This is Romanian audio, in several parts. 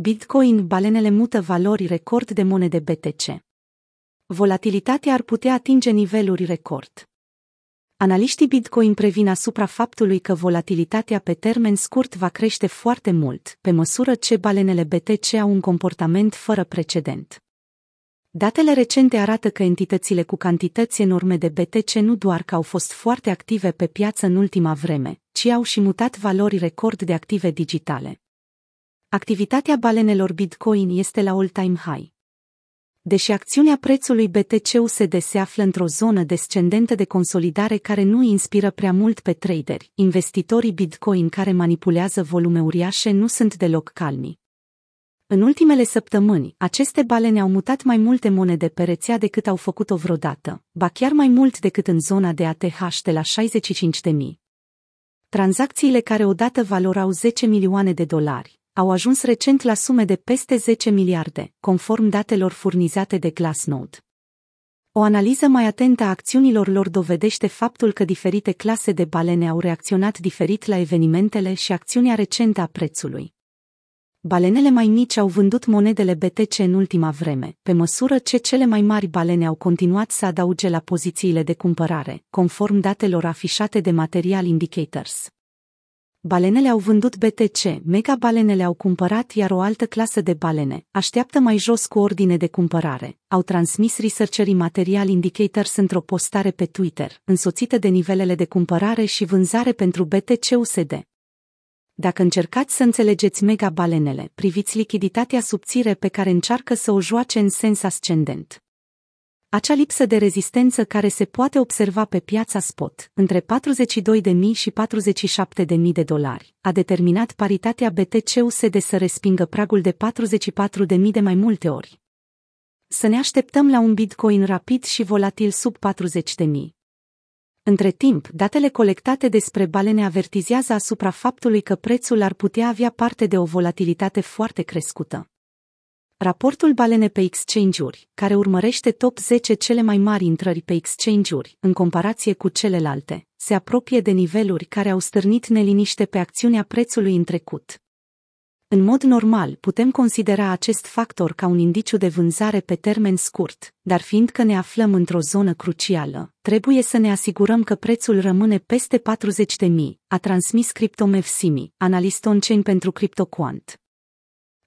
Bitcoin, balenele mută valori record de monede BTC. Volatilitatea ar putea atinge niveluri record. Analiștii Bitcoin previn asupra faptului că volatilitatea pe termen scurt va crește foarte mult, pe măsură ce balenele BTC au un comportament fără precedent. Datele recente arată că entitățile cu cantități enorme de BTC nu doar că au fost foarte active pe piață în ultima vreme, ci au și mutat valori record de active digitale. Activitatea balenelor Bitcoin este la all-time high. Deși acțiunea prețului BTC-USD se află într-o zonă descendentă de consolidare care nu inspiră prea mult pe traderi, investitorii Bitcoin care manipulează volume uriașe nu sunt deloc calmi. În ultimele săptămâni, aceste balene au mutat mai multe monede pe rețea decât au făcut-o vreodată, ba chiar mai mult decât în zona de ATH de la 65.000. Tranzacțiile care odată valorau 10 milioane de dolari, au ajuns recent la sume de peste 10 miliarde, conform datelor furnizate de Glassnode. O analiză mai atentă a acțiunilor lor dovedește faptul că diferite clase de balene au reacționat diferit la evenimentele și acțiunea recentă a prețului. Balenele mai mici au vândut monedele BTC în ultima vreme, pe măsură ce cele mai mari balene au continuat să adauge la pozițiile de cumpărare, conform datelor afișate de Material Indicators. Balenele au vândut BTC, mega balenele au cumpărat, iar o altă clasă de balene așteaptă mai jos cu ordine de cumpărare. Au transmis researcherii Material Indicators într-o postare pe Twitter, însoțită de nivelele de cumpărare și vânzare pentru BTC-USD. Dacă încercați să înțelegeți mega balenele, priviți lichiditatea subțire pe care încearcă să o joace în sens ascendent. Acea lipsă de rezistență care se poate observa pe piața spot, între 42.000 și 47.000 de dolari, a determinat paritatea BTC-USD să respingă pragul de 44.000 de mai multe ori. Să ne așteptăm la un Bitcoin rapid și volatil sub 40.000. Între timp, datele colectate despre balene avertizează asupra faptului că prețul ar putea avea parte de o volatilitate foarte crescută. Raportul Balene pe exchange-uri, care urmărește top 10 cele mai mari intrări pe exchange-uri, în comparație cu celelalte, se apropie de niveluri care au stârnit neliniște pe acțiunea prețului în trecut. În mod normal, putem considera acest factor ca un indiciu de vânzare pe termen scurt, dar fiindcă ne aflăm într-o zonă crucială, trebuie să ne asigurăm că prețul rămâne peste 40.000, a transmis CryptoMev Simi, analist on-chain pentru CryptoQuant.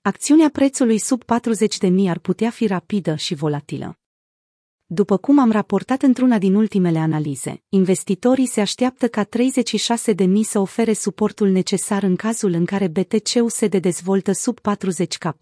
Acțiunea prețului sub 40.000 ar putea fi rapidă și volatilă. După cum am raportat într-una din ultimele analize, investitorii se așteaptă ca 36.000 să ofere suportul necesar în cazul în care BTC-ul se dezvoltă sub 40 k